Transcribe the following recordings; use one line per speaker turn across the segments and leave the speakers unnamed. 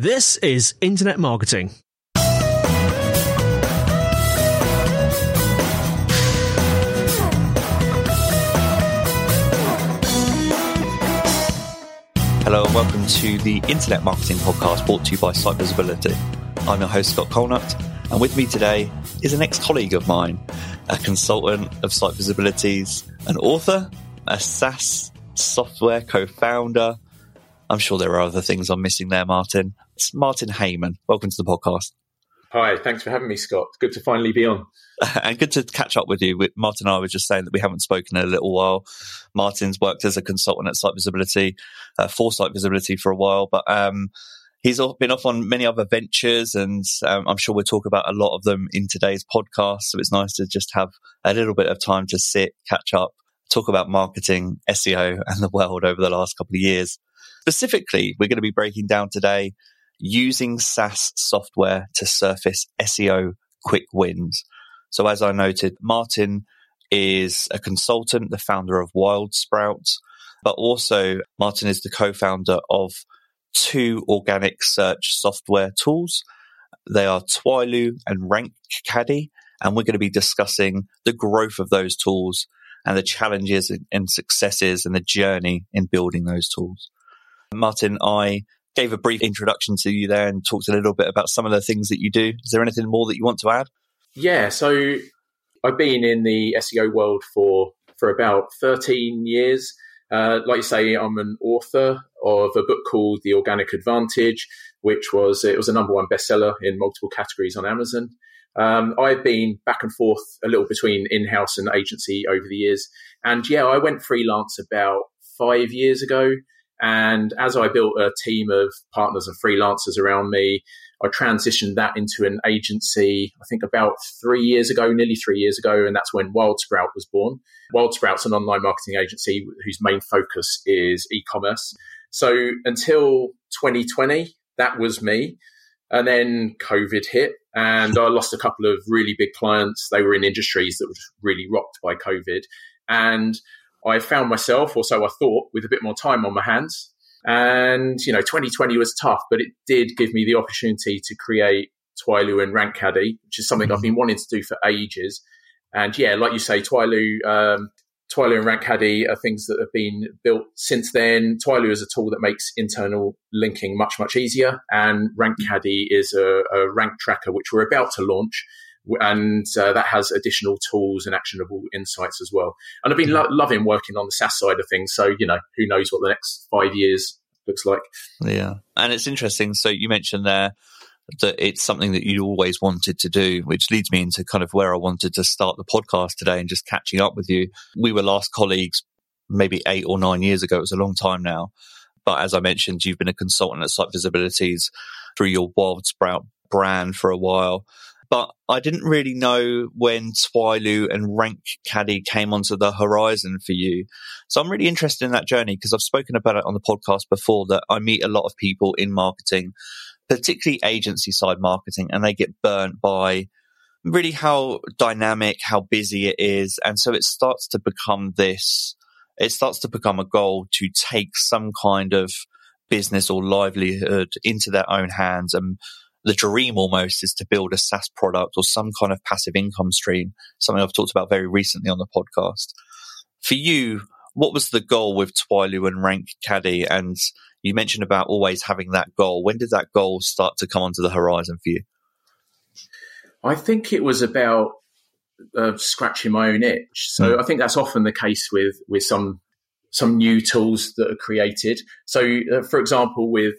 This is Internet Marketing.
Hello and welcome to the Internet Marketing Podcast brought to you by Site Visibility. I'm your host, Scott Colenutt, and with me today is an ex colleague of mine, a consultant of Site Visibilities, an author, a SaaS software co founder. I'm sure there are other things I'm missing there, Martin. It's Martin Hayman. Welcome to the podcast.
Hi, thanks for having me, Scott. Good to finally be on.
and good to catch up with you. Martin and I were just saying that we haven't spoken in a little while. Martin's worked as a consultant at Site Visibility, uh, for Site Visibility for a while, but um, he's been off on many other ventures, and um, I'm sure we'll talk about a lot of them in today's podcast. So it's nice to just have a little bit of time to sit, catch up, talk about marketing, SEO, and the world over the last couple of years. Specifically, we're going to be breaking down today using SaaS software to surface SEO quick wins. So as I noted, Martin is a consultant, the founder of Wild Sprouts, but also Martin is the co-founder of two organic search software tools. They are Twylu and Rank Caddy, and we're going to be discussing the growth of those tools and the challenges and successes and the journey in building those tools. Martin, I gave a brief introduction to you there and talked a little bit about some of the things that you do. Is there anything more that you want to add?
Yeah, so I've been in the SEO world for for about 13 years. Uh, like you say, I'm an author of a book called The Organic Advantage, which was it was a number one bestseller in multiple categories on Amazon. Um, I've been back and forth a little between in-house and agency over the years, and yeah, I went freelance about five years ago. And as I built a team of partners and freelancers around me, I transitioned that into an agency, I think about three years ago, nearly three years ago. And that's when Wild Sprout was born. Wild Sprout's an online marketing agency whose main focus is e commerce. So until 2020, that was me. And then COVID hit, and I lost a couple of really big clients. They were in industries that were really rocked by COVID. And I found myself, or so I thought, with a bit more time on my hands. And, you know, 2020 was tough, but it did give me the opportunity to create Twylu and Rank Caddy, which is something mm-hmm. I've been wanting to do for ages. And yeah, like you say, Twylu, um, Twylu and Rank Caddy are things that have been built since then. Twylu is a tool that makes internal linking much, much easier. And Rank Caddy is a, a rank tracker, which we're about to launch, and uh, that has additional tools and actionable insights as well. And I've been lo- loving working on the SaaS side of things. So you know, who knows what the next five years looks like?
Yeah, and it's interesting. So you mentioned there that it's something that you always wanted to do, which leads me into kind of where I wanted to start the podcast today and just catching up with you. We were last colleagues maybe eight or nine years ago. It was a long time now. But as I mentioned, you've been a consultant at Site Visibilities through your Wild Sprout brand for a while but I didn't really know when Twylu and Rank Caddy came onto the horizon for you. So I'm really interested in that journey because I've spoken about it on the podcast before that I meet a lot of people in marketing, particularly agency side marketing, and they get burnt by really how dynamic, how busy it is. And so it starts to become this, it starts to become a goal to take some kind of business or livelihood into their own hands and the dream almost is to build a SaaS product or some kind of passive income stream, something I've talked about very recently on the podcast. For you, what was the goal with Twylu and Rank Caddy? And You mentioned about always having that goal. When did that goal start to come onto the horizon for you?
I think it was about uh, scratching my own itch. So mm. I think that's often the case with with some some new tools that are created. So, uh, for example, with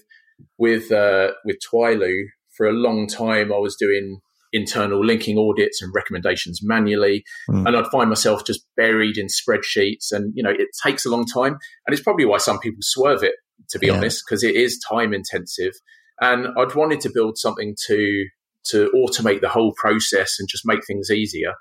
with uh, with Twylu, for a long time, I was doing internal linking audits and recommendations manually, mm. and I'd find myself just buried in spreadsheets. And you know, it takes a long time, and it's probably why some people swerve it, to be yeah. honest, because it is time intensive. And I'd wanted to build something to to automate the whole process and just make things easier.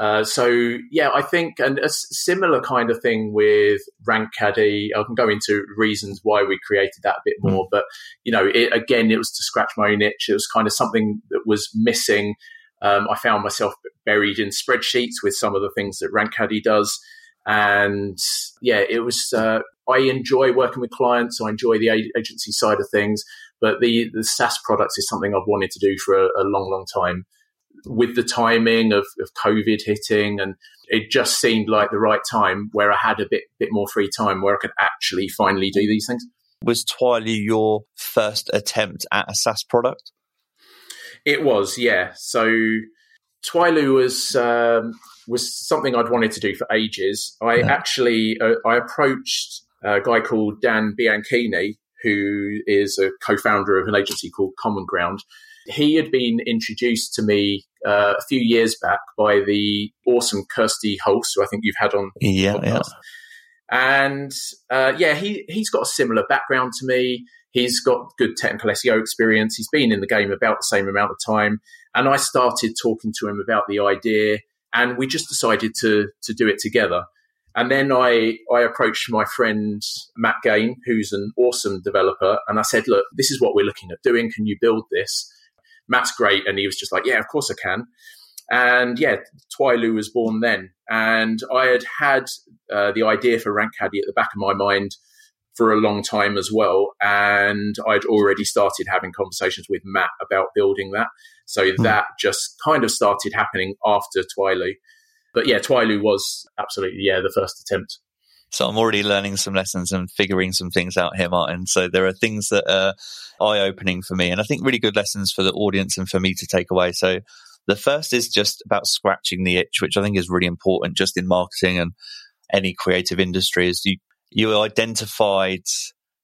Uh, so yeah, I think and a similar kind of thing with Rank Caddy. I can go into reasons why we created that a bit more, but you know, it, again, it was to scratch my own itch. It was kind of something that was missing. Um, I found myself buried in spreadsheets with some of the things that Rank Caddy does, and yeah, it was. Uh, I enjoy working with clients. I enjoy the agency side of things, but the the SaaS products is something I've wanted to do for a, a long, long time with the timing of, of COVID hitting, and it just seemed like the right time where I had a bit bit more free time where I could actually finally do these things.
Was Twylu your first attempt at a SaaS product?
It was, yeah. So Twylu was um, was something I'd wanted to do for ages. I yeah. actually uh, I approached a guy called Dan Bianchini, who is a co-founder of an agency called Common Ground, he had been introduced to me uh, a few years back by the awesome Kirsty Hulse, who I think you've had on.
Yeah, yeah.
And uh, yeah, he he's got a similar background to me. He's got good technical SEO experience. He's been in the game about the same amount of time. And I started talking to him about the idea, and we just decided to to do it together. And then I, I approached my friend Matt Gain, who's an awesome developer, and I said, Look, this is what we're looking at doing. Can you build this? Matt's great. And he was just like, yeah, of course I can. And yeah, Twylu was born then. And I had had uh, the idea for Rank Caddy at the back of my mind for a long time as well. And I'd already started having conversations with Matt about building that. So mm. that just kind of started happening after Twylu. But yeah, Twylu was absolutely, yeah, the first attempt.
So I'm already learning some lessons and figuring some things out here, Martin. So there are things that are eye opening for me and I think really good lessons for the audience and for me to take away. So the first is just about scratching the itch, which I think is really important just in marketing and any creative industry is you, you identified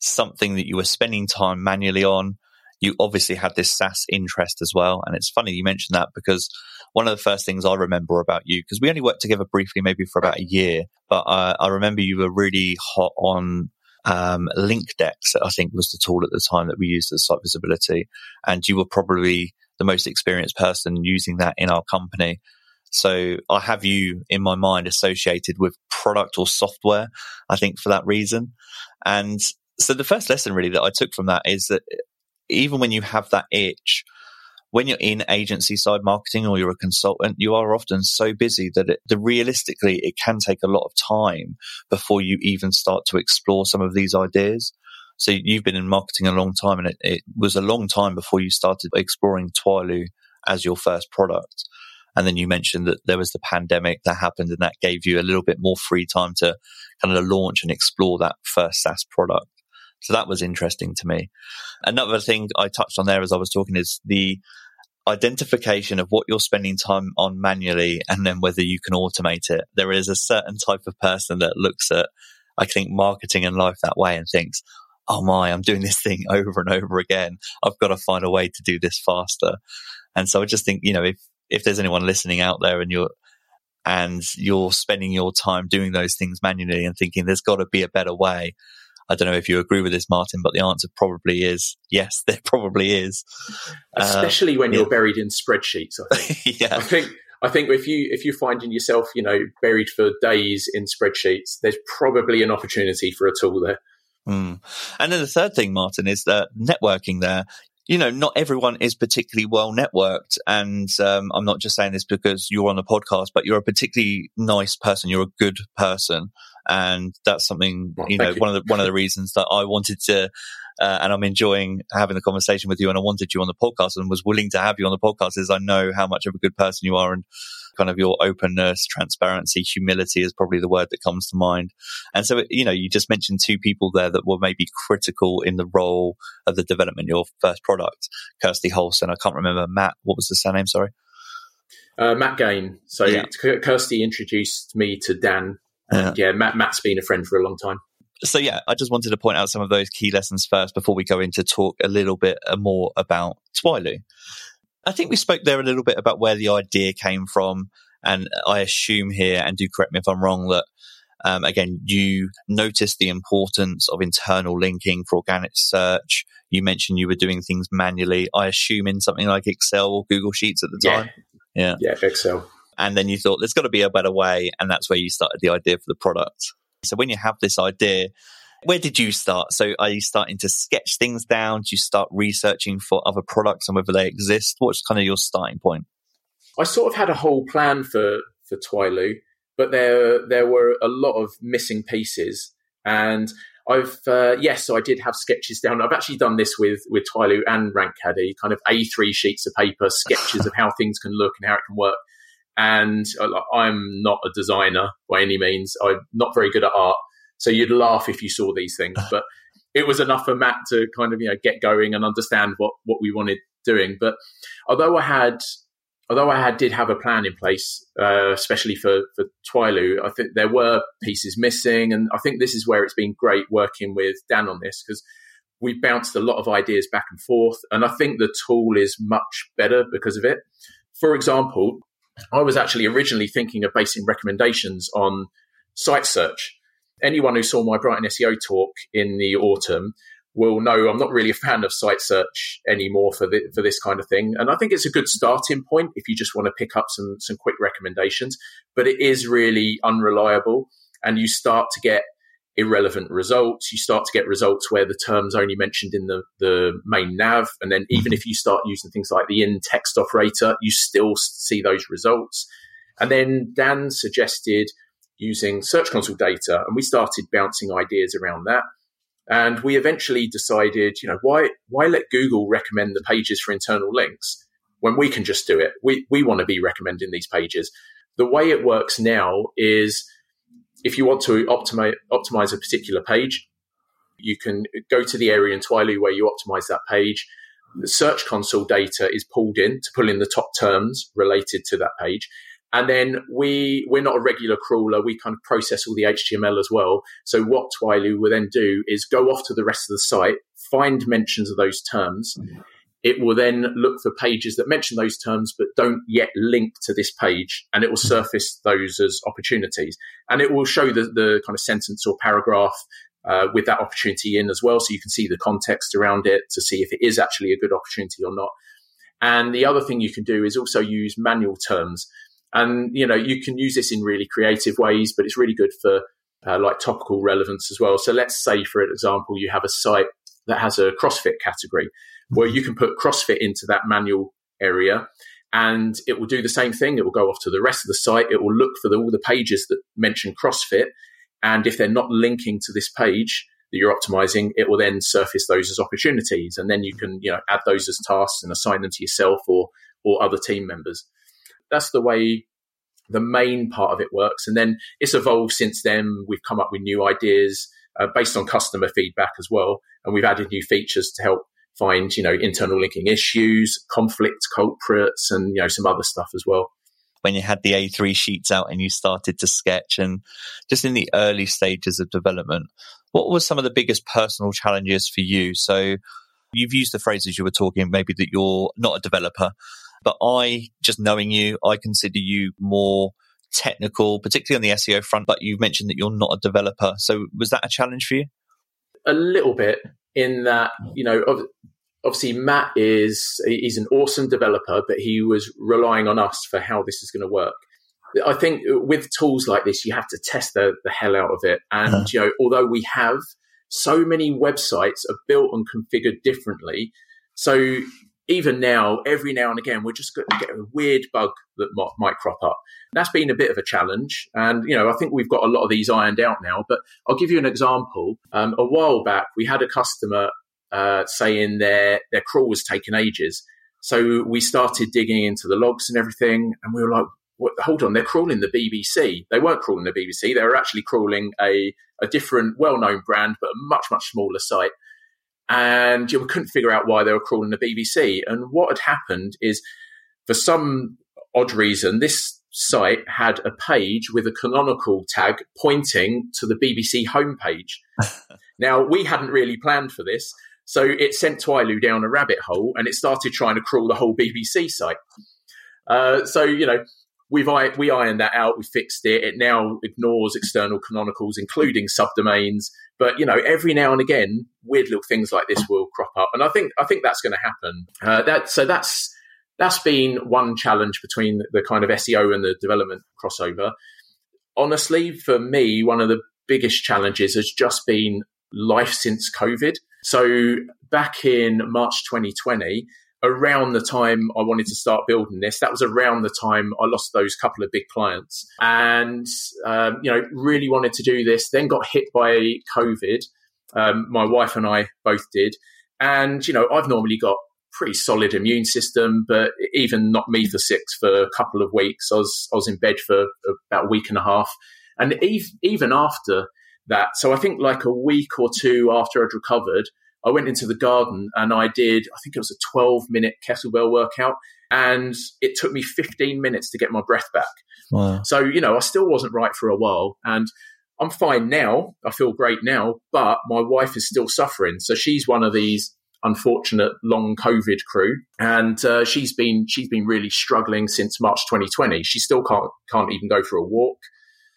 something that you were spending time manually on. You obviously had this SaaS interest as well. And it's funny you mentioned that because one of the first things I remember about you, because we only worked together briefly, maybe for about a year, but uh, I remember you were really hot on um, LinkDex, I think was the tool at the time that we used as site visibility. And you were probably the most experienced person using that in our company. So I have you in my mind associated with product or software, I think for that reason. And so the first lesson really that I took from that is that even when you have that itch, when you're in agency side marketing or you're a consultant, you are often so busy that, it, realistically it can take a lot of time before you even start to explore some of these ideas. So you've been in marketing a long time and it, it was a long time before you started exploring Twylu as your first product. And then you mentioned that there was the pandemic that happened and that gave you a little bit more free time to kind of launch and explore that first SaaS product. So that was interesting to me. Another thing I touched on there as I was talking is the identification of what you're spending time on manually and then whether you can automate it. There is a certain type of person that looks at, I think, marketing and life that way and thinks, oh my, I'm doing this thing over and over again. I've got to find a way to do this faster. And so I just think, you know, if, if there's anyone listening out there and you're, and you're spending your time doing those things manually and thinking there's got to be a better way, I don't know if you agree with this, Martin, but the answer probably is yes, there probably is.
Especially uh, when you're buried in spreadsheets, I think. yeah. I think I think if you if you're finding yourself, you know, buried for days in spreadsheets, there's probably an opportunity for a tool there.
Mm. And then the third thing, Martin, is that networking there you know, not everyone is particularly well networked. And um, I'm not just saying this because you're on the podcast, but you're a particularly nice person. You're a good person. And that's something, well, you know, you. one of the, one of the reasons that I wanted to, uh, and I'm enjoying having the conversation with you and I wanted you on the podcast and was willing to have you on the podcast is I know how much of a good person you are. And kind of your openness, transparency, humility is probably the word that comes to mind. And so, you know, you just mentioned two people there that were maybe critical in the role of the development of your first product, Kirsty Hulse. I can't remember Matt. What was the surname? Sorry.
Uh, Matt Gain. So yeah. Kirsty introduced me to Dan. Yeah. yeah, Matt, Matt's been a friend for a long time.
So yeah, I just wanted to point out some of those key lessons first before we go into talk a little bit more about Twylu. I think we spoke there a little bit about where the idea came from. And I assume here, and do correct me if I'm wrong, that um, again, you noticed the importance of internal linking for organic search. You mentioned you were doing things manually. I assume in something like Excel or Google Sheets at the time.
Yeah. Yeah, yeah Excel.
And then you thought there's got to be a better way. And that's where you started the idea for the product. So when you have this idea, where did you start? So are you starting to sketch things down? Do you start researching for other products and whether they exist? What's kind of your starting point?
I sort of had a whole plan for for Twylu, but there there were a lot of missing pieces, and I've uh, yes, so I did have sketches down. I've actually done this with with Twylu and Rank Caddy, kind of A3 sheets of paper, sketches of how things can look and how it can work. And uh, I'm not a designer by any means. I'm not very good at art, so you'd laugh if you saw these things, but it was enough for Matt to kind of you know get going and understand what what we wanted doing. But although I had although I had did have a plan in place, uh, especially for for Twylu, I think there were pieces missing, and I think this is where it's been great working with Dan on this because we bounced a lot of ideas back and forth, and I think the tool is much better because of it. For example, I was actually originally thinking of basing recommendations on site search anyone who saw my Brighton SEO talk in the autumn will know I'm not really a fan of site search anymore for the, for this kind of thing. And I think it's a good starting point if you just want to pick up some some quick recommendations. But it is really unreliable, and you start to get irrelevant results. You start to get results where the terms only mentioned in the, the main nav. And then even mm-hmm. if you start using things like the in text operator, you still see those results. And then Dan suggested using Search Console data, and we started bouncing ideas around that. And we eventually decided, you know, why why let Google recommend the pages for internal links when we can just do it? We we want to be recommending these pages. The way it works now is if you want to optimize optimize a particular page, you can go to the area in Twylu where you optimize that page. The Search Console data is pulled in to pull in the top terms related to that page. And then we we're not a regular crawler. We kind of process all the HTML as well. So what Twylu will then do is go off to the rest of the site, find mentions of those terms. Mm-hmm. Mm-hmm. It will then look for pages that mention those terms but don't yet link to this page, and it will surface those as opportunities. And it will show the, the kind of sentence or paragraph uh, with that opportunity in as well, so you can see the context around it to see if it is actually a good opportunity or not. And the other thing you can do is also use manual terms. And, you know, you can use this in really creative ways, but it's really good for uh, like topical relevance as well. So let's say, for example, you have a site that has a CrossFit category where you can put CrossFit into that manual area and it will do the same thing. It will go off to the rest of the site. It will look for the, all the pages that mention CrossFit. And if they're not linking to this page that you're optimizing, it will then surface those as opportunities. And then you can, you know, add those as tasks and assign them to yourself or, or other team members that's the way the main part of it works. And then it's evolved since then. We've come up with new ideas uh, based on customer feedback as well. And we've added new features to help find, you know, internal linking issues, conflict culprits, and, you know, some other stuff as well.
When you had the A3 sheets out and you started to sketch and just in the early stages of development, what were some of the biggest personal challenges for you? So you've used the phrases you were talking, maybe that you're not a developer, but I, just knowing you, I consider you more technical, particularly on the SEO front. But you've mentioned that you're not a developer. So was that a challenge for you?
A little bit in that, you know, obviously Matt is, he's an awesome developer, but he was relying on us for how this is going to work. I think with tools like this, you have to test the, the hell out of it. And, uh-huh. you know, although we have so many websites are built and configured differently. So even now, every now and again, we're just going to get a weird bug that might, crop up. That's been a bit of a challenge. And, you know, I think we've got a lot of these ironed out now. But I'll give you an example. Um, a while back, we had a customer uh, saying their, their crawl was taking ages. So we started digging into the logs and everything. And we were like, hold on, they're crawling the BBC. They weren't crawling the BBC. They were actually crawling a, a different, well known brand, but a much, much smaller site. And you couldn't figure out why they were crawling the BBC. And what had happened is, for some odd reason, this site had a page with a canonical tag pointing to the BBC homepage. now, we hadn't really planned for this. So it sent Twylu down a rabbit hole and it started trying to crawl the whole BBC site. Uh, so, you know, we've we ironed that out. We fixed it. It now ignores external canonicals, including subdomains. But you know, every now and again, weird little things like this will crop up, and I think I think that's going to happen. Uh, that so that's that's been one challenge between the kind of SEO and the development crossover. Honestly, for me, one of the biggest challenges has just been life since COVID. So back in March 2020, around the time I wanted to start building this, that was around the time I lost those couple of big clients, and um, you know really wanted to do this. Then got hit by COVID. Um, my wife and I both did, and you know I've normally got pretty solid immune system, but even not me for six for a couple of weeks. I was I was in bed for about a week and a half, and even after that, so I think like a week or two after I'd recovered, I went into the garden and I did, I think it was a 12 minute kettlebell workout. And it took me 15 minutes to get my breath back. Wow. So, you know, I still wasn't right for a while. And I'm fine now. I feel great now. But my wife is still suffering. So she's one of these unfortunate long COVID crew, and uh, she's been she's been really struggling since March 2020. She still can't can't even go for a walk,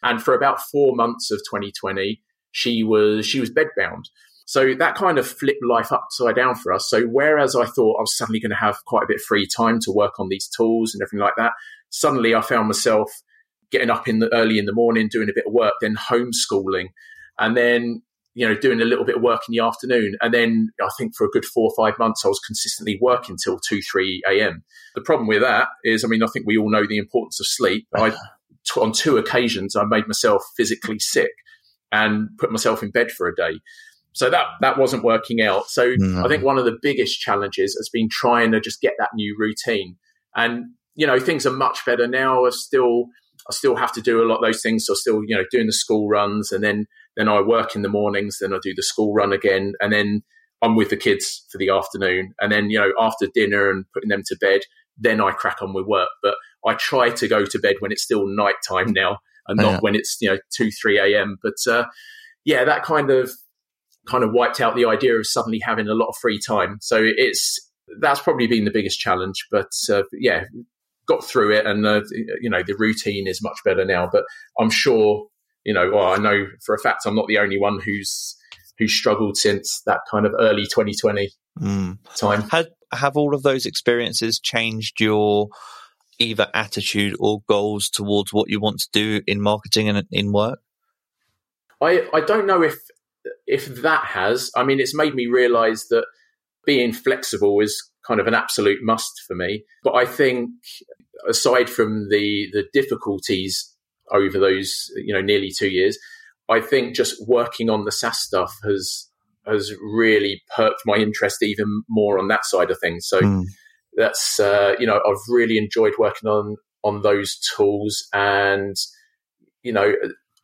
and for about four months of 2020, she was she was bedbound. So that kind of flipped life upside down for us. So whereas I thought I was suddenly going to have quite a bit of free time to work on these tools and everything like that, suddenly I found myself getting up in the early in the morning, doing a bit of work, then homeschooling, and then you know doing a little bit of work in the afternoon. And then I think for a good four or five months, I was consistently working till two, three a.m. The problem with that is, I mean, I think we all know the importance of sleep. I, on two occasions, I made myself physically sick and put myself in bed for a day. So that that wasn't working out. So no. I think one of the biggest challenges has been trying to just get that new routine. And you know, things are much better now. I still I still have to do a lot of those things. So still, you know, doing the school runs and then then I work in the mornings, then I do the school run again, and then I'm with the kids for the afternoon. And then, you know, after dinner and putting them to bed, then I crack on with work. But I try to go to bed when it's still night time now and not yeah. when it's, you know, 2, 3 a.m. But uh, yeah, that kind of kind of wiped out the idea of suddenly having a lot of free time. So it's that's probably been the biggest challenge. But uh, yeah, got through it, and uh, you know the routine is much better now. But I'm sure you know, well, I know for a fact I'm not the only one who's who's struggled since that kind of early 2020 mm. time.
Have, have all of those experiences changed your either attitude or goals towards what you want to do in marketing and in work?
I, I don't know if if that has, I mean, it's made me realize that being flexible is kind of an absolute must for me. But I think aside from the the difficulties over those you know nearly two years, I think just working on the SaaS stuff has has really perked my interest even more on that side of things. So mm. that's uh, you know I've really enjoyed working on on those tools and you know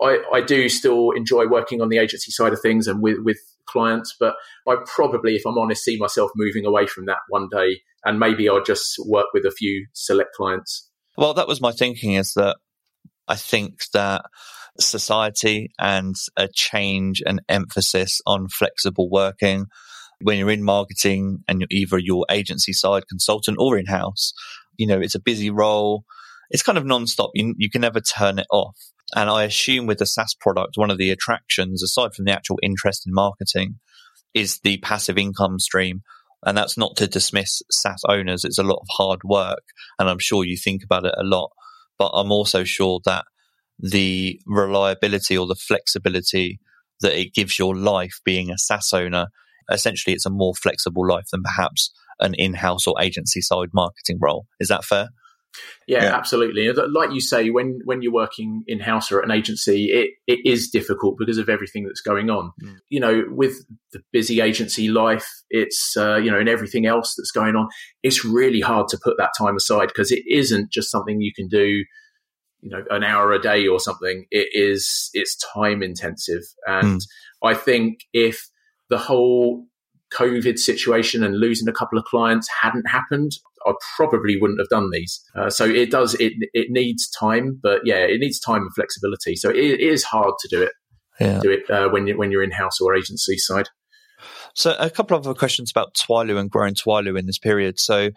I, I do still enjoy working on the agency side of things and with, with clients, but I probably, if I'm honest, see myself moving away from that one day and maybe I'll just work with a few select clients.
Well, that was my thinking is that I think that society and a change and emphasis on flexible working when you're in marketing and you're either your agency side consultant or in house, you know, it's a busy role. It's kind of non-stop. You, you can never turn it off. And I assume with the SaaS product, one of the attractions, aside from the actual interest in marketing, is the passive income stream. And that's not to dismiss SaaS owners. It's a lot of hard work. And I'm sure you think about it a lot. But I'm also sure that the reliability or the flexibility that it gives your life being a SaaS owner, essentially it's a more flexible life than perhaps an in-house or agency side marketing role. Is that fair?
Yeah, yeah, absolutely. Like you say, when when you're working in house or at an agency, it, it is difficult because of everything that's going on. Mm. You know, with the busy agency life, it's uh, you know, and everything else that's going on, it's really hard to put that time aside because it isn't just something you can do you know an hour a day or something. It is it's time intensive, and mm. I think if the whole COVID situation and losing a couple of clients hadn't happened, I probably wouldn't have done these. Uh, so it does it it needs time, but yeah, it needs time and flexibility. So it, it is hard to do it. Yeah. Do it uh, when you when you're in house or agency side.
So a couple of other questions about Twylu and growing Twylu in this period. So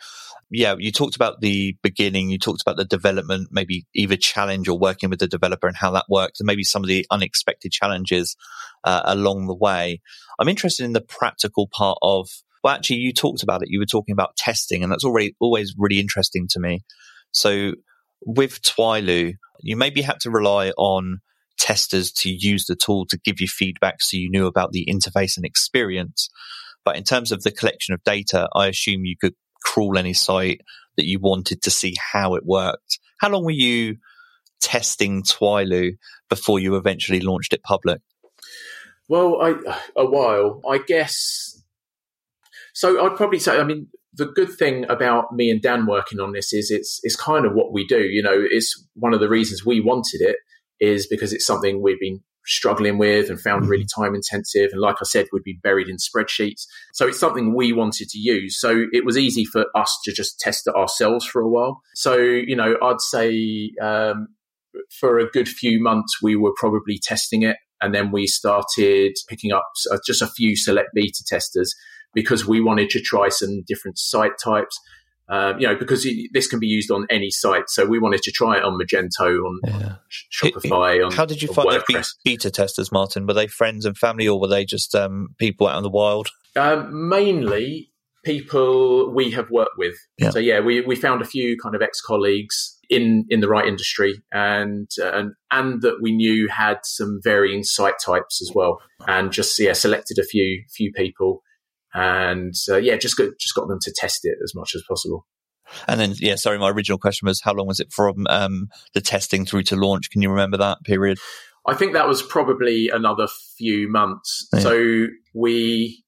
yeah, you talked about the beginning, you talked about the development, maybe either challenge or working with the developer and how that worked, and maybe some of the unexpected challenges uh, along the way. I'm interested in the practical part of well, actually, you talked about it. You were talking about testing, and that's already always really interesting to me. So, with Twylu, you maybe had to rely on testers to use the tool to give you feedback, so you knew about the interface and experience. But in terms of the collection of data, I assume you could crawl any site that you wanted to see how it worked. How long were you testing Twylu before you eventually launched it public?
Well, I, a while, I guess so I'd probably say, I mean, the good thing about me and Dan working on this is it's it's kind of what we do. You know, it's one of the reasons we wanted it is because it's something we've been struggling with and found really mm-hmm. time intensive. And like I said, we'd be buried in spreadsheets. So it's something we wanted to use. So it was easy for us to just test it ourselves for a while. So, you know, I'd say um, for a good few months, we were probably testing it. And then we started picking up uh, just a few select beta testers because we wanted to try some different site types. Um, you know, because this can be used on any site. So we wanted to try it on Magento, on, yeah. Shopify. On,
How did you find the beta testers, Martin? Were they friends and family, or were they just um, people out in the wild?
Um, mainly people we have worked with. Yeah. So yeah, we we found a few kind of ex colleagues in in the right industry, and uh, and and that we knew had some varying site types as well, and just yeah selected a few few people and uh, yeah, just got just got them to test it as much as possible.
And then, yeah, sorry, my original question was how long was it from um, the testing through to launch? Can you remember that period?
I think that was probably another few months. Yeah. So we,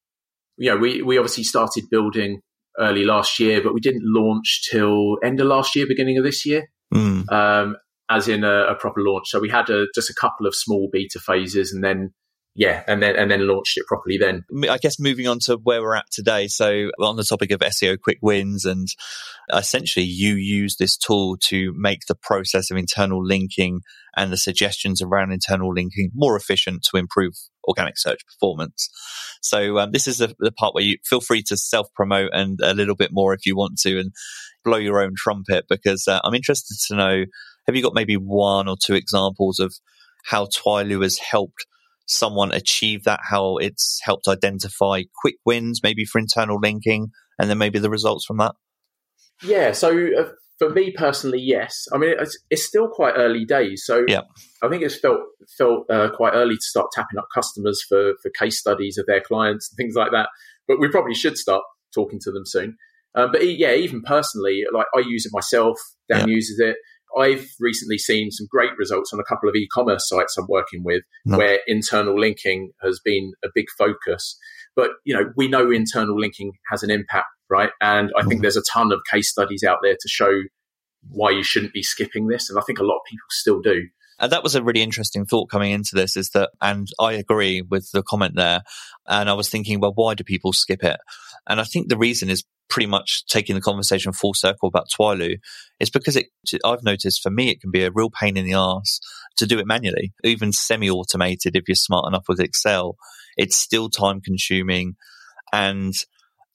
you know, we we obviously started building early last year, but we didn't launch till end of last year, beginning of this year, mm. um, as in a, a, proper launch. So we had a, just a couple of small beta phases, and then yeah, and then and then launched it properly. Then
I guess moving on to where we're at today. So on the topic of SEO quick wins, and essentially you use this tool to make the process of internal linking and the suggestions around internal linking more efficient to improve organic search performance. So um, this is the, the part where you feel free to self promote and a little bit more if you want to, and blow your own trumpet because uh, I'm interested to know. Have you got maybe one or two examples of how Twylu has helped someone achieve that, how it's helped identify quick wins, maybe for internal linking, and then maybe the results from that?
Yeah. So uh, for me personally, yes. I mean, it's, it's, still quite early days. So yeah. I think it's felt felt uh, quite early to start tapping up customers for for case studies of their clients and things like that. But we probably should start talking to them soon. Um, but yeah, even personally, like I use it myself. Dan yeah. uses it. I've recently seen some great results on a couple of e-commerce sites I'm working with no. where internal linking has been a big focus. But, you know, we know internal linking has an impact, right? And I mm think mm-hmm. there's a ton of case studies out there to show why you shouldn't be skipping this. And I think a lot of people still do.
And that was a really interesting thought coming into this is that, and I agree with the comment there. And I was thinking, well, why do people skip it? And I think the reason is pretty much taking the conversation full circle about Twylu it's because it, I've noticed for me, it can be a real pain in the ass to do it manually, even semi automated. If you're smart enough with Excel, it's still time consuming and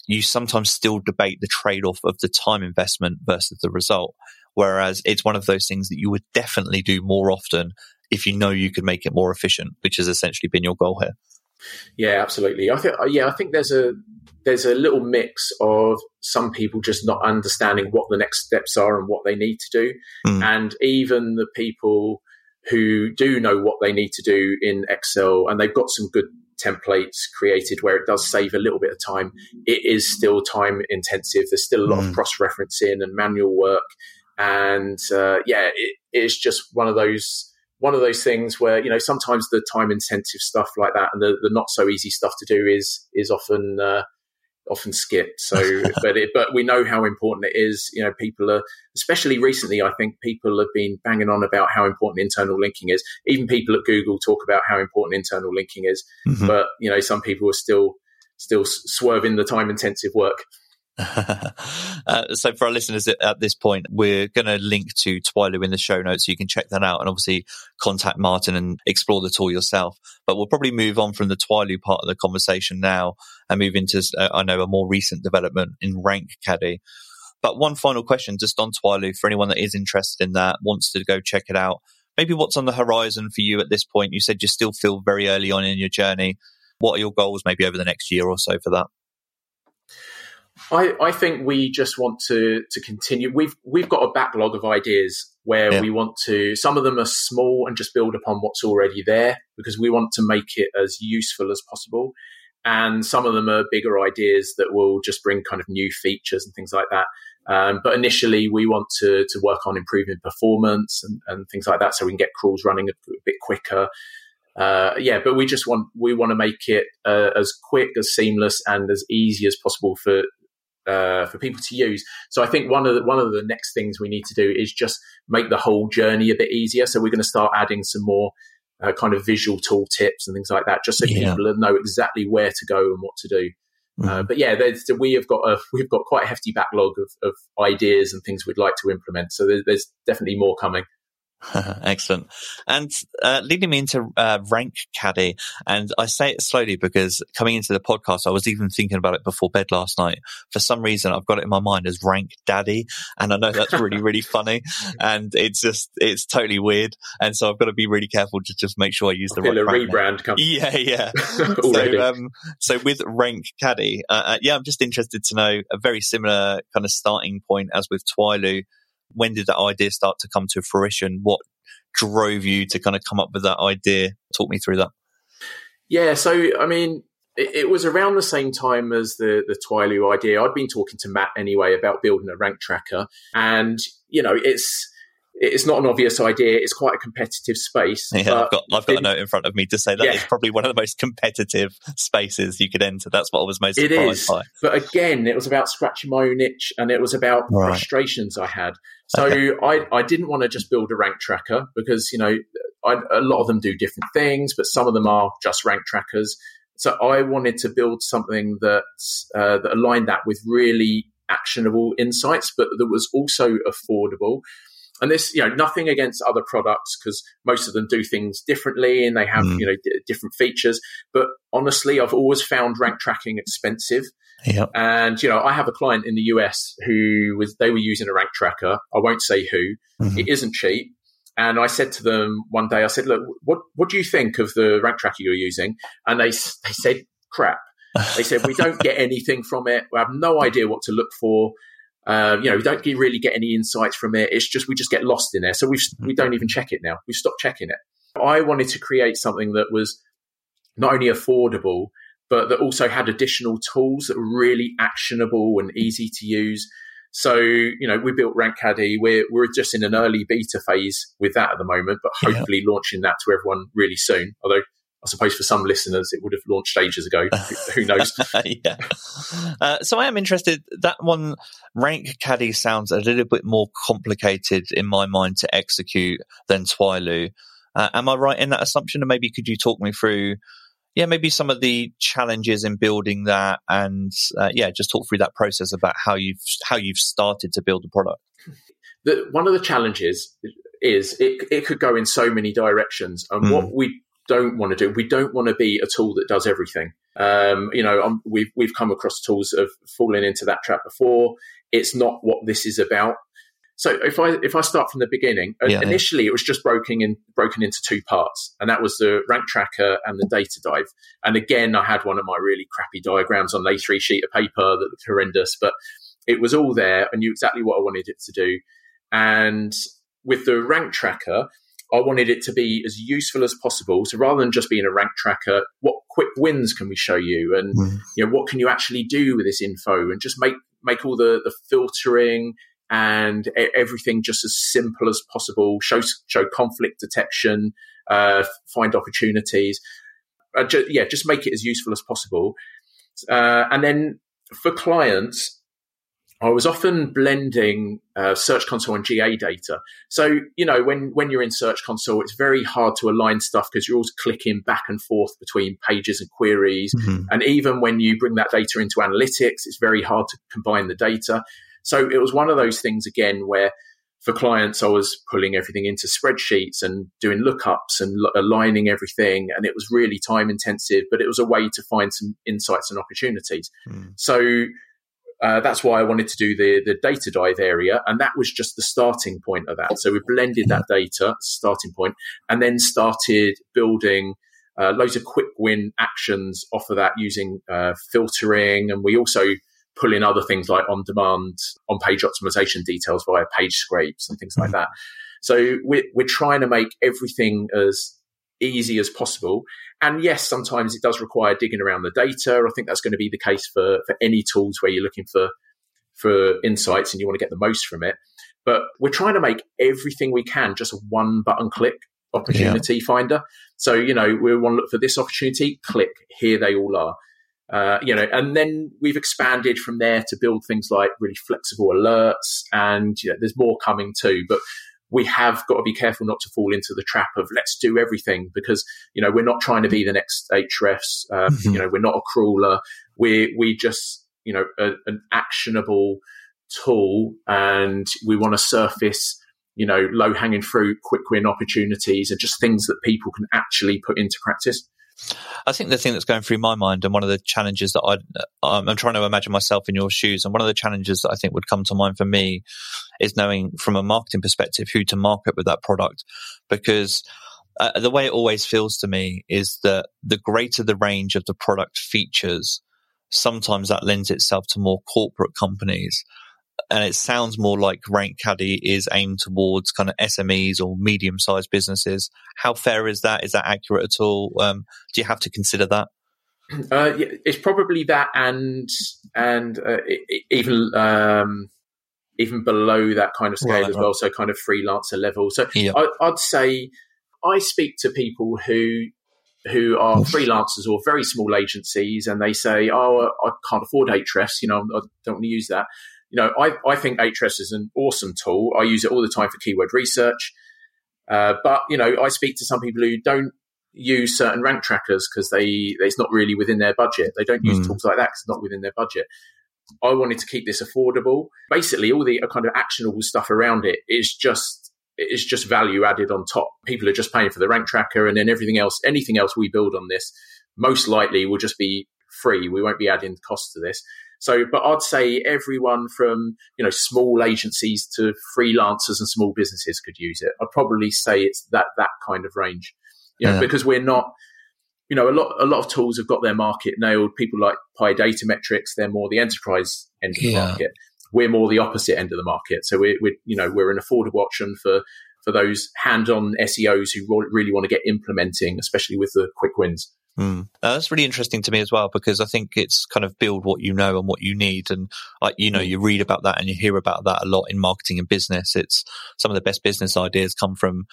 you sometimes still debate the trade off of the time investment versus the result. Whereas it's one of those things that you would definitely do more often if you know you could make it more efficient, which has essentially been your goal here.
Yeah, absolutely. I think yeah, I think there's a there's a little mix of some people just not understanding what the next steps are and what they need to do, mm. and even the people who do know what they need to do in Excel and they've got some good templates created where it does save a little bit of time. It is still time intensive. There's still a lot mm. of cross referencing and manual work, and uh, yeah, it, it's just one of those one of those things where you know sometimes the time intensive stuff like that and the, the not so easy stuff to do is is often uh, often skipped. So, but it, but we know how important it is. You know, people are, especially recently, I think people have been banging on about how important internal linking is. Even people at Google talk about how important internal linking is. Mm-hmm. But you know, some people are still still swerving the time intensive work.
uh, so for our listeners at, this point, we're going to link to Twylu in the show notes so you can check that out and obviously contact Martin and explore the tool yourself. But we'll probably move on from the Twylu part of the conversation now and move into, uh, I know, a more recent development in Rank Caddy. But one final question just on Twylu for anyone that is interested in that, wants to go check it out. Maybe what's on the horizon for you at this point? You said you still feel very early on in your journey. What are your goals maybe over the next year or so for that?
I, I think we just want to to continue. We've we've got a backlog of ideas where yeah. we want to. Some of them are small and just build upon what's already there because we want to make it as useful as possible. And some of them are bigger ideas that will just bring kind of new features and things like that. Um, but initially, we want to to work on improving performance and, and things like that, so we can get crawls running a, a bit quicker. Uh, yeah, but we just want we want to make it uh, as quick, as seamless, and as easy as possible for uh, for people to use. So I think one of the, one of the next things we need to do is just make the whole journey a bit easier. So we're going to start adding some more uh, kind of visual tool tips and things like that, just so yeah. people know exactly where to go and what to do. Mm. Uh, but yeah, we have got a we've got quite a hefty backlog of, of ideas and things we'd like to implement. So there's, there's definitely more coming.
Excellent. And uh, leading me into uh, Rank Caddy, and I say it slowly because coming into the podcast, I was even thinking about it before bed last night. For some reason, I've got it in my mind as Rank Daddy, and I know that's really, really funny, and it's just it's totally weird, and so I've got to be really careful to just make sure I use the right.
Rebrand comes.
Yeah, yeah. so, um, so with Rank Caddy, uh, uh, yeah, I'm just interested to know a very similar kind of starting point as with Twylu when did that idea start to come to fruition? What drove you to kind of come up with that idea? Talk me through that.
Yeah, so I mean, it, it was around the same time as the the Twylu idea. I'd been talking to Matt anyway about building a rank tracker, and you know, it's it's not an obvious idea. It's quite a competitive space.
Yeah, I've got I've got a note in front of me to say that yeah. it's probably one of the most competitive spaces you could enter. That's what I was most surprised it is. by.
But again, it was about scratching my own itch, and it was about right. frustrations I had. So okay. I I didn't want to just build a rank tracker because you know I, a lot of them do different things, but some of them are just rank trackers. So I wanted to build something that uh, that aligned that with really actionable insights, but that was also affordable and this, you know, nothing against other products because most of them do things differently and they have, mm. you know, d- different features. But honestly, I've always found rank tracking expensive. Yep. And, you know, I have a client in the US who was, they were using a rank tracker. I won't say who. Mm-hmm. It isn't cheap. And I said to them one day, I said, look, what, what do you think of the rank tracker you're using? And they, they said, crap. They said, we don't get anything from it. We have no idea what to look for. Uh, you know, we don't really get any insights from it. It's just we just get lost in there. So we we don't even check it now. We've stopped checking it. I wanted to create something that was not only affordable, but that also had additional tools that were really actionable and easy to use. So, you know, we built Rank Caddy. We're, we're just in an early beta phase with that at the moment, but hopefully yeah. launching that to everyone really soon. Although I suppose for some listeners, it would have launched ages ago. Who knows?
yeah. Uh, so I am interested. That one, Rank Caddy sounds a little bit more complicated in my mind to execute than Twylu. Uh, am I right in that assumption? And maybe could you talk me through, yeah, maybe some of the challenges in building that, and uh, yeah, just talk through that process about how you've how you've started to build the product.
The, one of the challenges is it, it could go in so many directions, and mm. what we don't want to do. We don't want to be a tool that does everything. Um, you know, um, we've we've come across tools of falling into that trap before. It's not what this is about. So if I if I start from the beginning, yeah, initially yeah. it was just broken in broken into two parts, and that was the rank tracker and the data dive. And again, I had one of my really crappy diagrams on an A3 sheet of paper that looked horrendous, but it was all there. I knew exactly what I wanted it to do. And with the rank tracker, I wanted it to be as useful as possible. So rather than just being a rank tracker, what quick wins can we show you, and mm. you know what can you actually do with this info, and just make make all the the filtering and everything just as simple as possible. Show show conflict detection, uh, find opportunities. Uh, ju- yeah, just make it as useful as possible. Uh, and then for clients, I was often blending uh, Search Console and GA data. So, you know, when, when you're in Search Console, it's very hard to align stuff because you're always clicking back and forth between pages and queries. Mm-hmm. And even when you bring that data into analytics, it's very hard to combine the data. So it was one of those things again where for clients, I was pulling everything into spreadsheets and doing lookups and aligning everything. And it was really time intensive, but it was a way to find some insights and opportunities. Mm. So uh, that's why I wanted to do the, the data dive area. And that was just the starting point of that. So we blended that data, starting point, and then started building uh, loads of quick win actions off of that using uh, filtering. And we also pull in other things like on demand, on page optimization details via page scrapes and things like mm-hmm. that. So we're, we're trying to make everything as easy as possible. And yes, sometimes it does require digging around the data. I think that's going to be the case for, for any tools where you're looking for, for insights and you want to get the most from it. But we're trying to make everything we can just a one button click opportunity yeah. finder. So, you know, we want to look for this opportunity, click, here they all are. Uh, you know, and then we've expanded from there to build things like really flexible alerts, and you know, there's more coming too. But we have got to be careful not to fall into the trap of let's do everything because you know we're not trying to be the next Ahrefs. Um, mm-hmm. You know, we're not a crawler. We we just you know a, an actionable tool, and we want to surface you know low hanging fruit, quick win opportunities, and just things that people can actually put into practice.
I think the thing that's going through my mind, and one of the challenges that I, um, I'm trying to imagine myself in your shoes, and one of the challenges that I think would come to mind for me is knowing from a marketing perspective who to market with that product, because uh, the way it always feels to me is that the greater the range of the product features, sometimes that lends itself to more corporate companies and it sounds more like RankCaddy is aimed towards kind of SMEs or medium sized businesses. How fair is that? Is that accurate at all? Um, do you have to consider that?
Uh, yeah, it's probably that, and and uh, even um, even below that kind of scale right, as right. well. So kind of freelancer level. So yeah. I, I'd say I speak to people who who are freelancers or very small agencies, and they say, "Oh, I can't afford Ahrefs. You know, I don't want to use that." You know, I, I think Ahrefs is an awesome tool. I use it all the time for keyword research. Uh, but, you know, I speak to some people who don't use certain rank trackers because they it's not really within their budget. They don't use mm. tools like that because it's not within their budget. I wanted to keep this affordable. Basically, all the kind of actionable stuff around it is just it's just value added on top. People are just paying for the rank tracker, and then everything else, anything else we build on this, most likely will just be free. We won't be adding costs to this. So, but I'd say everyone from, you know, small agencies to freelancers and small businesses could use it. I'd probably say it's that, that kind of range, you know, yeah. because we're not, you know, a lot, a lot of tools have got their market nailed. People like Pi Datametrics, they're more the enterprise end of the yeah. market. We're more the opposite end of the market. So we're, we're, you know, we're an affordable option for, for those hand-on SEOs who really want to get implementing, especially with the quick wins.
Mm. Uh, that's really interesting to me as well because I think it's kind of build what you know and what you need, and like you know, you read about that and you hear about that a lot in marketing and business. It's some of the best business ideas come from,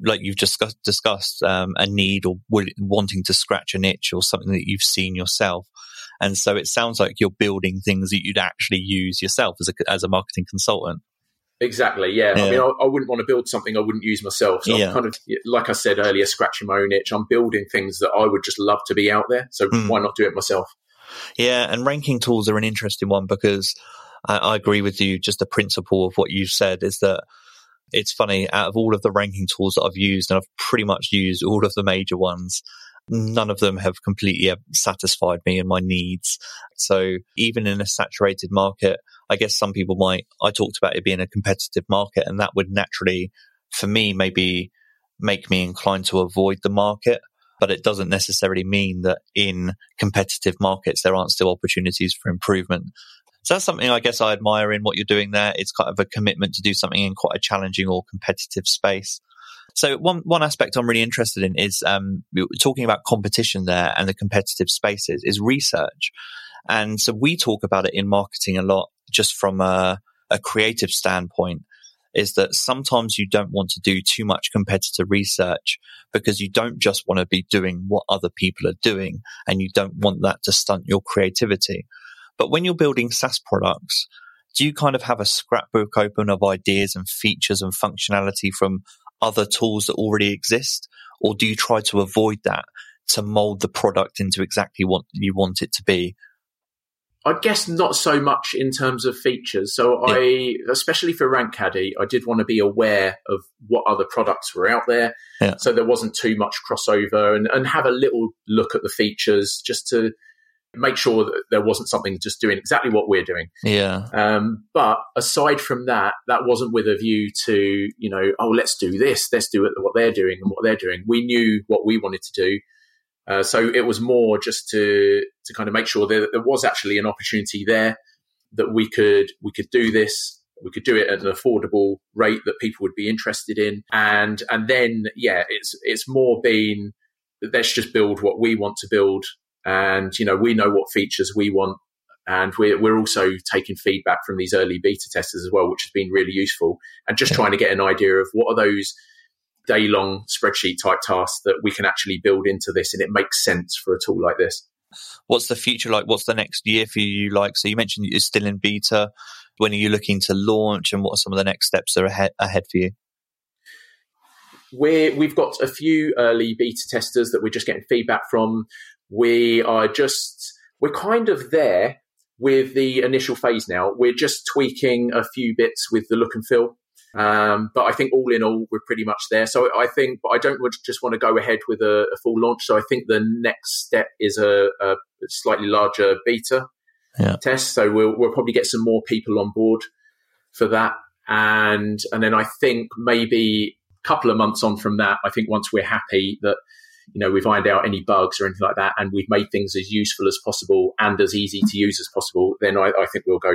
like you've just discussed, um, a need or wanting to scratch an itch or something that you've seen yourself. And so it sounds like you're building things that you'd actually use yourself as a as a marketing consultant.
Exactly. Yeah. yeah. I mean, I, I, wouldn't want to build something I wouldn't use myself. So yeah. I'm kind of, like I said earlier, scratching my own itch. I'm building things that I would just love to be out there. So mm. why not do it myself?
Yeah. And ranking tools are an interesting one because I, I agree with you. Just the principle of what you've said is that it's funny out of all of the ranking tools that I've used, and I've pretty much used all of the major ones, none of them have completely uh, satisfied me and my needs. So even in a saturated market, I guess some people might, I talked about it being a competitive market and that would naturally, for me, maybe make me inclined to avoid the market. But it doesn't necessarily mean that in competitive markets, there aren't still opportunities for improvement. So that's something I guess I admire in what you're doing there. It's kind of a commitment to do something in quite a challenging or competitive space. So one one aspect I'm really interested in is um, talking about competition there and the competitive spaces is research. And so we talk about it in marketing a lot, just from a, a creative standpoint is that sometimes you don't want to do too much competitor research because you don't just want to be doing what other people are doing and you don't want that to stunt your creativity. But when you're building SaaS products, do you kind of have a scrapbook open of ideas and features and functionality from other tools that already exist? Or do you try to avoid that to mold the product into exactly what you want it to be?
I guess not so much in terms of features. So yeah. I, especially for RankCaddy, I did want to be aware of what other products were out there. Yeah. So there wasn't too much crossover and, and have a little look at the features just to make sure that there wasn't something just doing exactly what we're doing.
Yeah.
Um, but aside from that, that wasn't with a view to, you know, oh, let's do this, let's do what they're doing and what they're doing. We knew what we wanted to do. Uh, so it was more just to to kind of make sure that there was actually an opportunity there that we could we could do this we could do it at an affordable rate that people would be interested in and and then yeah it's it's more been let's just build what we want to build and you know we know what features we want and we're, we're also taking feedback from these early beta testers as well which has been really useful and just trying to get an idea of what are those day long spreadsheet type tasks that we can actually build into this and it makes sense for a tool like this.
What's the future like? What's the next year for you like? So you mentioned you're still in beta. When are you looking to launch and what are some of the next steps that are ahead, ahead for you?
we we've got a few early beta testers that we're just getting feedback from. We are just, we're kind of there with the initial phase now. We're just tweaking a few bits with the look and feel um, but I think all in all, we're pretty much there. So I think, but I don't just want to go ahead with a, a full launch. So I think the next step is a, a slightly larger beta yeah. test. So we'll, we'll probably get some more people on board for that. And, and then I think maybe a couple of months on from that, I think once we're happy that, you know, we've ironed out any bugs or anything like that, and we've made things as useful as possible and as easy to use as possible, then I, I think we'll go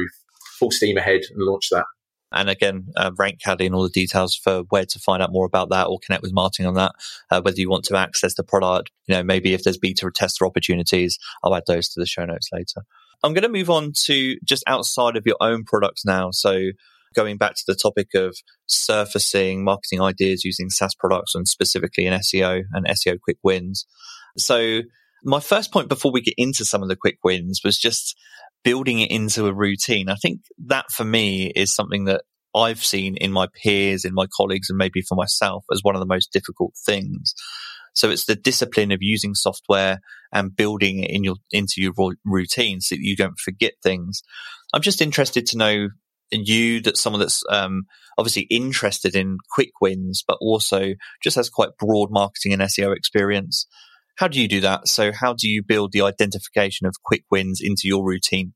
full steam ahead and launch that.
And again, uh, RankCaddy and all the details for where to find out more about that or connect with Martin on that. Uh, whether you want to access the product, you know, maybe if there's beta tester opportunities, I'll add those to the show notes later. I'm going to move on to just outside of your own products now. So going back to the topic of surfacing marketing ideas using SaaS products and specifically in SEO and SEO quick wins. So my first point before we get into some of the quick wins was just building it into a routine. I think that for me is something that I've seen in my peers, in my colleagues, and maybe for myself as one of the most difficult things. So it's the discipline of using software and building it in your into your routine so that you don't forget things. I'm just interested to know you that someone that's um, obviously interested in quick wins, but also just has quite broad marketing and SEO experience. How do you do that? So how do you build the identification of quick wins into your routine?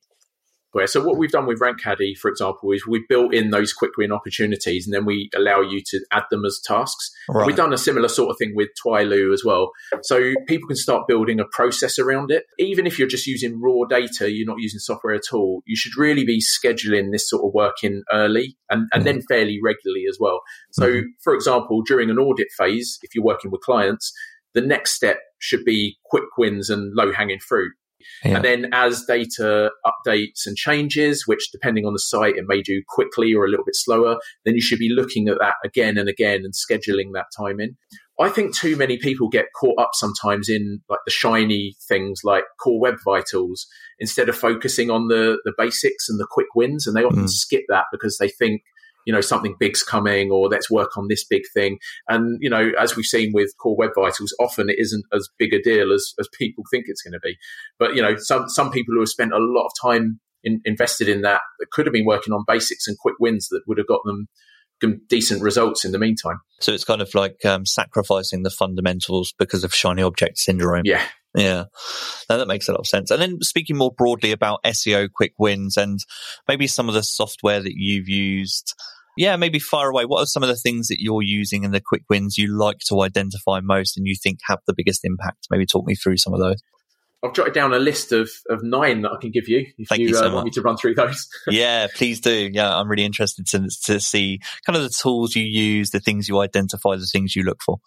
So what we've done with RankCaddy, for example, is we built in those quick win opportunities, and then we allow you to add them as tasks. Right. We've done a similar sort of thing with Twylu as well. So people can start building a process around it. Even if you're just using raw data, you're not using software at all. You should really be scheduling this sort of work in early and, and mm. then fairly regularly as well. So, mm. for example, during an audit phase, if you're working with clients, the next step should be quick wins and low hanging fruit. Yeah. And then as data updates and changes, which depending on the site, it may do quickly or a little bit slower, then you should be looking at that again and again and scheduling that time in. I think too many people get caught up sometimes in like the shiny things like core web vitals instead of focusing on the, the basics and the quick wins. And they often mm. skip that because they think you know, something big's coming or let's work on this big thing. And, you know, as we've seen with Core Web Vitals, often it isn't as big a deal as, as people think it's going to be. But, you know, some, some people who have spent a lot of time in, invested in that, that could have been working on basics and quick wins that would have got them decent results in the meantime.
So it's kind of like um, sacrificing the fundamentals because of shiny object syndrome.
Yeah.
Yeah, no, that makes a lot of sense. And then speaking more broadly about SEO quick wins and maybe some of the software that you've used yeah, maybe far away. What are some of the things that you're using and the quick wins you like to identify most and you think have the biggest impact? Maybe talk me through some of those.
I've jotted down a list of, of nine that I can give you if Thank you, you so uh, want me to run through those.
yeah, please do. Yeah, I'm really interested to, to see kind of the tools you use, the things you identify, the things you look for.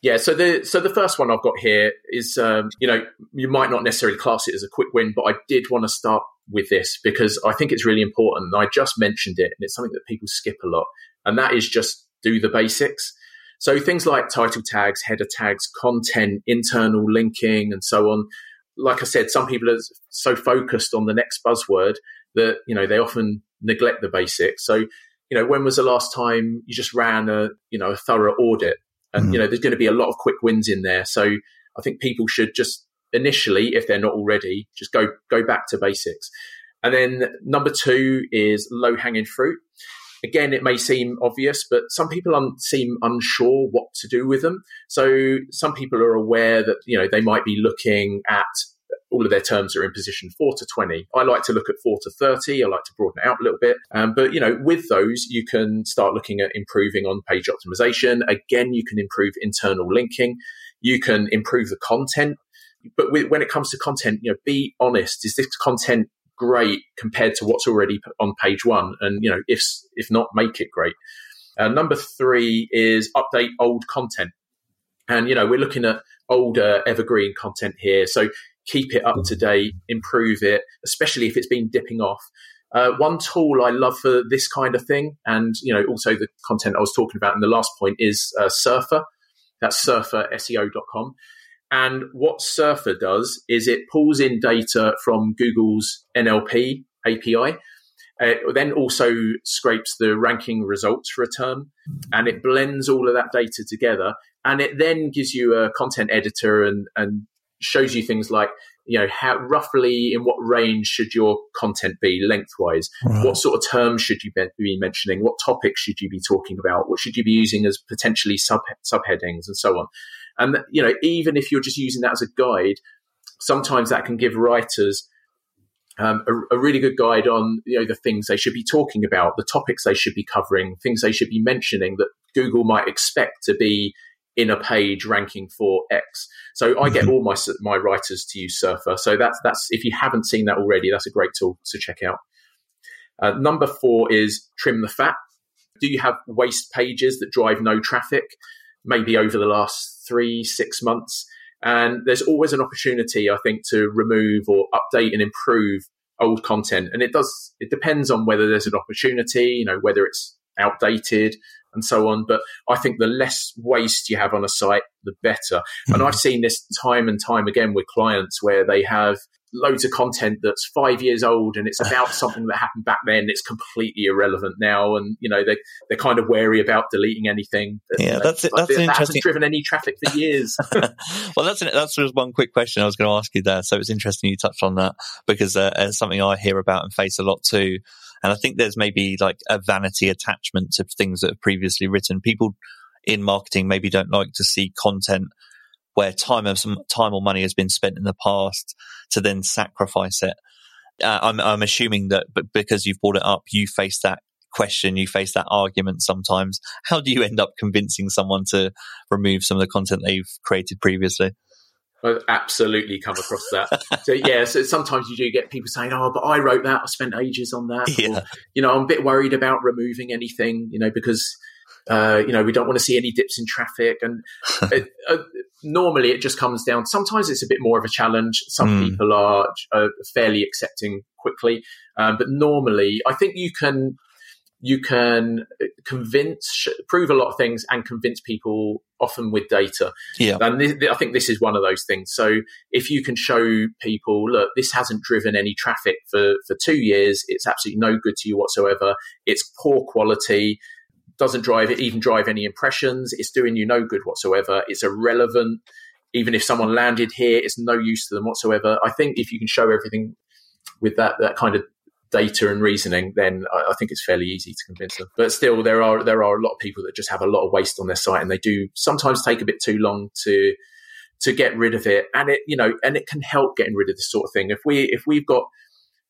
Yeah, so the so the first one I've got here is um, you know you might not necessarily class it as a quick win, but I did want to start with this because I think it's really important. I just mentioned it, and it's something that people skip a lot, and that is just do the basics. So things like title tags, header tags, content, internal linking, and so on. like I said, some people are so focused on the next buzzword that you know they often neglect the basics. So you know, when was the last time you just ran a you know a thorough audit? And mm-hmm. you know, there's going to be a lot of quick wins in there. So I think people should just initially, if they're not already, just go go back to basics. And then number two is low hanging fruit. Again, it may seem obvious, but some people un- seem unsure what to do with them. So some people are aware that you know they might be looking at all of their terms are in position 4 to 20. I like to look at 4 to 30. I like to broaden it out a little bit. Um, but, you know, with those, you can start looking at improving on page optimization. Again, you can improve internal linking. You can improve the content. But when it comes to content, you know, be honest. Is this content great compared to what's already on page one? And, you know, if, if not, make it great. Uh, number three is update old content. And, you know, we're looking at older evergreen content here. So keep it up to date, improve it, especially if it's been dipping off. Uh, one tool I love for this kind of thing, and you know, also the content I was talking about in the last point is uh, Surfer. That's surferseo.com. And what Surfer does is it pulls in data from Google's NLP API. It then also scrapes the ranking results for a term and it blends all of that data together. And it then gives you a content editor and, and shows you things like you know how roughly in what range should your content be lengthwise right. what sort of terms should you be mentioning what topics should you be talking about what should you be using as potentially sub subheadings and so on and you know even if you're just using that as a guide sometimes that can give writers um, a, a, really good guide on you know the things they should be talking about, the topics they should be covering, things they should be mentioning that Google might expect to be in a page ranking for X. So I get mm-hmm. all my my writers to use Surfer. So that's that's if you haven't seen that already, that's a great tool to check out. Uh, number four is trim the fat. Do you have waste pages that drive no traffic? Maybe over the last three six months, and there's always an opportunity, I think, to remove or update and improve old content. And it does it depends on whether there's an opportunity, you know, whether it's outdated, and so on. But I think the less waste you have on a site, the better. Mm-hmm. And I've seen this time and time again with clients where they have loads of content that's five years old and it's about something that happened back then. It's completely irrelevant now, and you know they they're kind of wary about deleting anything.
Yeah, that's it. That's
that
interesting.
driven any traffic for years.
well, that's that's just one quick question I was going to ask you there. So it's interesting you touched on that because uh, it's something I hear about and face a lot too. And I think there's maybe like a vanity attachment to things that have previously written. People in marketing maybe don't like to see content where time of some time or money has been spent in the past to then sacrifice it. Uh, I'm, I'm assuming that, but because you've brought it up, you face that question, you face that argument sometimes. How do you end up convincing someone to remove some of the content they've created previously?
I've absolutely come across that. so yeah, so sometimes you do get people saying, "Oh, but I wrote that. I spent ages on that." Yeah. Or, you know, I'm a bit worried about removing anything. You know, because uh, you know we don't want to see any dips in traffic. And it, uh, normally, it just comes down. Sometimes it's a bit more of a challenge. Some mm. people are uh, fairly accepting quickly, um, but normally, I think you can you can convince, prove a lot of things and convince people often with data.
Yeah.
And th- I think this is one of those things. So if you can show people, look, this hasn't driven any traffic for, for two years, it's absolutely no good to you whatsoever. It's poor quality, doesn't drive it, even drive any impressions. It's doing you no good whatsoever. It's irrelevant. Even if someone landed here, it's no use to them whatsoever. I think if you can show everything with that, that kind of data and reasoning, then I, I, think it's fairly easy to convince them. But still, there are there are a lot of people that just have a lot of waste on their site, and they do sometimes take a bit too long to to get rid of it. And it you know, and it can help getting rid of this sort of thing. If we if we've got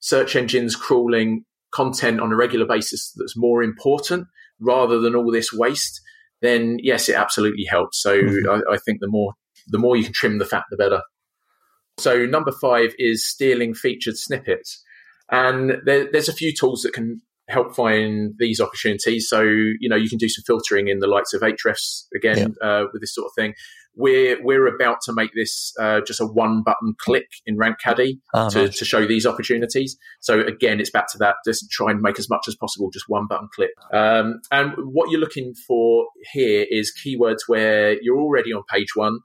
search engines crawling content on a regular basis that's more important rather than all this waste, then yes, it absolutely helps. So mm-hmm. I, I think the more the more you can trim the fat, the better. So number five is stealing featured snippets. And there, there's a few tools that can help find these opportunities. So, you know, you can do some filtering in the likes of Ahrefs again yeah. uh, with this sort of thing. We're we're about to make this uh, just a one button click in RankCaddy oh, to, nice. to show these opportunities. So again, it's back to that. Just try and make as much as possible, just one button click. Um, and what you're looking for here is keywords where you're already on page one.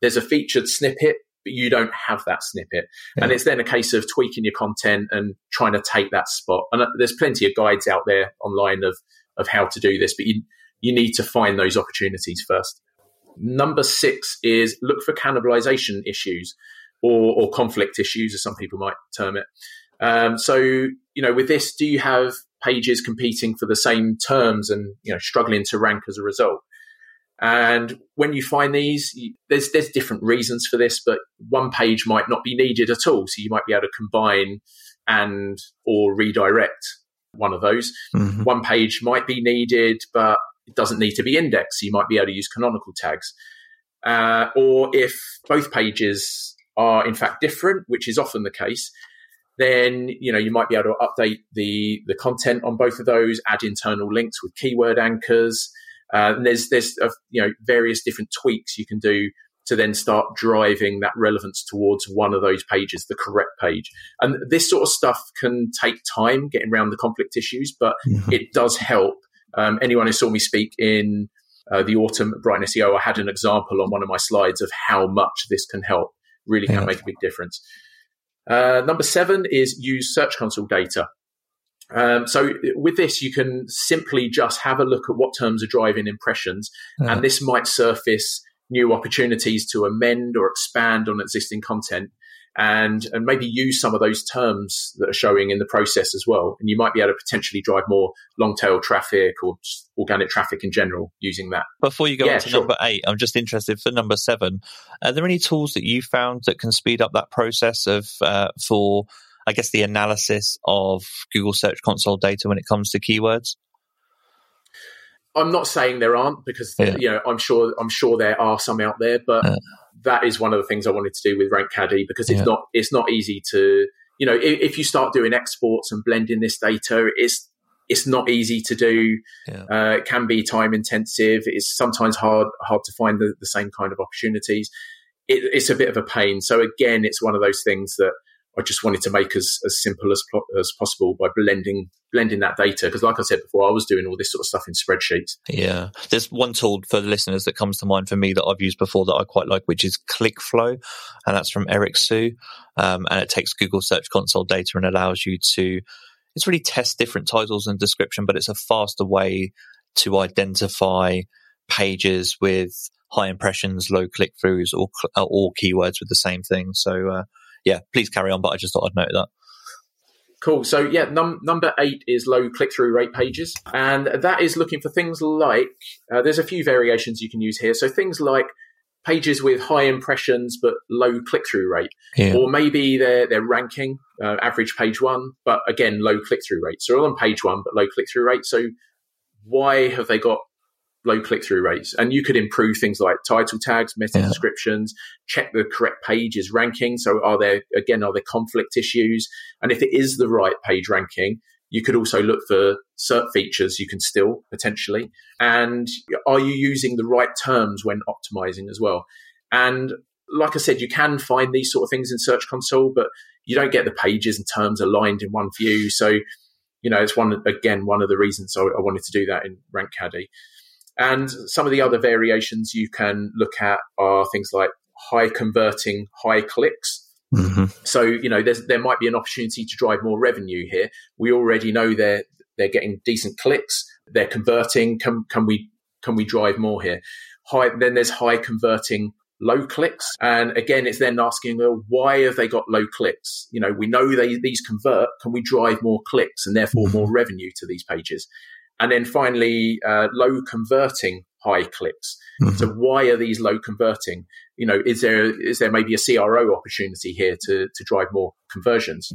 There's a featured snippet but you don't have that snippet. Yeah. And it's then a case of tweaking your content and trying to take that spot. And uh, there's plenty of guides out there online of, of how to do this, but you, you need to find those opportunities first. Number six is look for cannibalization issues or, or conflict issues, as some people might term it. Um, so, you know, with this, do you have pages competing for the same terms and, you know, struggling to rank as a result? And when you find these, there's there's different reasons for this, but one page might not be needed at all. So you might be able to combine and or redirect one of those. Mm-hmm. One page might be needed, but it doesn't need to be indexed. So you might be able to use canonical tags. Uh, or if both pages are in fact different, which is often the case, then you know you might be able to update the the content on both of those, add internal links with keyword anchors. Uh, and there's there's uh, you know various different tweaks you can do to then start driving that relevance towards one of those pages, the correct page. And this sort of stuff can take time getting around the conflict issues, but mm-hmm. it does help. Um, anyone who saw me speak in uh, the autumn at BrightonSEO, I had an example on one of my slides of how much this can help. Really can yeah. make a big difference. Uh, number seven is use Search Console data. Um, so with this, you can simply just have a look at what terms are driving impressions, uh-huh. and this might surface new opportunities to amend or expand on existing content and and maybe use some of those terms that are showing in the process as well. And you might be able to potentially drive more long tail traffic or organic traffic in general using that.
Before you go yeah, on to sure. number eight, I'm just interested for number seven. Are there any tools that you found that can speed up that process of uh, for I guess the analysis of Google Search Console data when it comes to keywords?
I'm not saying there aren't because yeah. you know I'm sure I'm sure there are some out there, but yeah. That is one of the things I wanted to do with RankCaddy because it's yeah. not it's not easy to you know if, if, you start doing exports and blending this data, it's it's not easy to do. Uh, it can be time intensive. It's sometimes hard hard to find the, the same kind of opportunities. It, it's a bit of a pain. So again, it's one of those things that I just wanted to make as, as simple as, as possible by blending blending that data because, like I said before, I was doing all this sort of stuff in spreadsheets.
Yeah, there's one tool for the listeners that comes to mind for me that I've used before that I quite like, which is ClickFlow, and that's from Eric Siu, um, and it takes Google Search Console data and allows you to it's really test different titles and description, but it's a faster way to identify pages with high impressions, low click throughs, or or keywords with the same thing. So. Uh, yeah, please carry on. But I just thought I'd note that.
Cool. So yeah, num- number eight is low click through rate pages, and that is looking for things like uh, there's a few variations you can use here. So things like pages with high impressions but low click through rate, yeah. or maybe they're they're ranking uh, average page one, but again low click through rate. So on page one but low click through rate. So why have they got low click through rates. And you could improve things like title tags, meta yeah. descriptions, check the correct pages ranking. So are there, again, are there conflict issues? And if it is the right page ranking, you could also look for SERP features you can still potentially. And are you using the right terms when optimizing as well? And like I said, you can find these sort of things in Search Console, but you don't get the pages and terms aligned in one view. So, you know, it's one, again, one of the reasons I, I wanted to do that in RankCaddy. And some of the other variations you can look at are things like high converting, high clicks. Mm-hmm. So you know, there might be an opportunity to drive more revenue here. We already know they're they're getting decent clicks. They're converting. Can can we can we drive more here? High. Then there's high converting low clicks. And again, it's then asking, well, why have they got low clicks? You know, we know they, these convert. Can we drive more clicks and therefore mm-hmm. more revenue to these pages? And then finally, uh, low converting high clicks. Mm-hmm. So why are these low converting? You know, is there is there maybe a CRO opportunity here to to drive more conversions?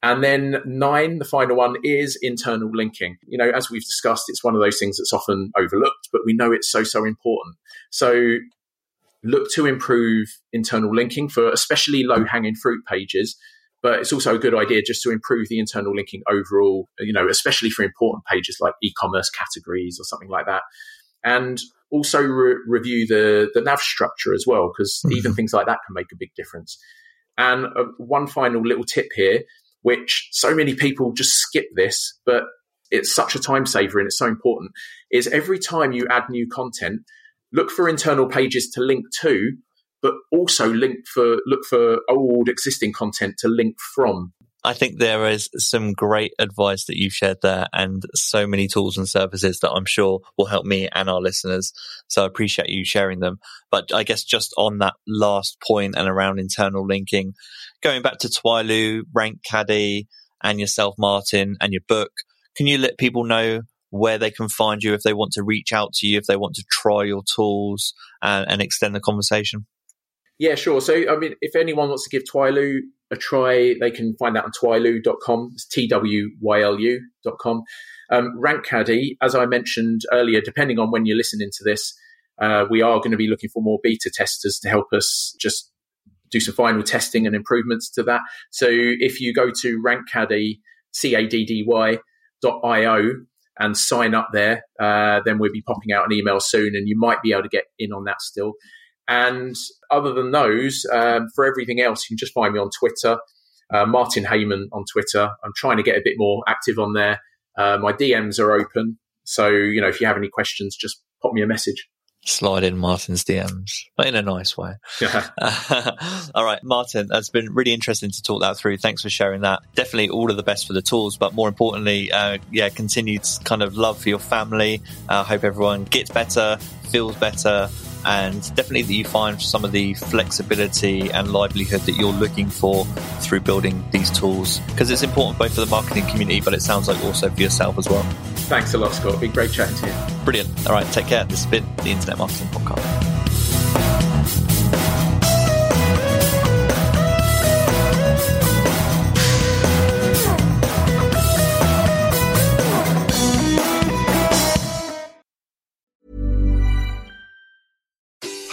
And then nine, the final one is internal linking. You know, as we've discussed, it's one of those things that's often overlooked, but we know it's so so important. So look to improve internal linking for especially low hanging fruit pages but it's also a good idea just to improve the internal linking overall, you know, especially for important pages like e-commerce categories or something like that. And also re- review the, the nav structure as well, because mm-hmm. even things like that can make a big difference. And uh, one final little tip here, which so many people just skip this, but it's such a time saver and it's so important, is every time you add new content, look for internal pages to link to but also link for look for old existing content to link from.
I think there is some great advice that you've shared there and so many tools and services that I'm sure will help me and our listeners. So I appreciate you sharing them. But I guess just on that last point and around internal linking, going back to Twylu, Rank Caddy and yourself, Martin, and your book, can you let people know where they can find you if they want to reach out to you, if they want to try your tools and, and extend the conversation?
Yeah, sure. So, I mean, if anyone wants to give Twylu a try, they can find that on twylu.com. It's T-W-Y-L-U.com. Um, RankCaddy, as I mentioned earlier, depending on when you're listening to this, uh, we are going to be looking for more beta testers to help us just do some final testing and improvements to that. So if you go to rankcaddy, C-A-D-D-Y dot I-O and sign up there, uh, then we'll be popping out an email soon and you might be able to get in on that still. And other than those, um, for everything else, you can just find me on Twitter, uh, Martin Hayman on Twitter. I'm trying to get a bit more active on there. Uh, my DMs are open. So, you know, if you have any questions, just pop me a message.
Slide in Martin's DMs, but in a nice way. all right, Martin, that's been really interesting to talk that through. Thanks for sharing that. Definitely all of the best for the tools, but more importantly, uh, yeah, continued kind of love for your family. I uh, hope everyone gets better, feels better, and definitely that you find some of the flexibility and livelihood that you're looking for through building these tools because it's important both for the marketing community, but it sounds like also for yourself as well.
Thanks a lot, Scott. Been great chatting to you.
Brilliant. All right, take care. This has been the Internet Marketing Podcast.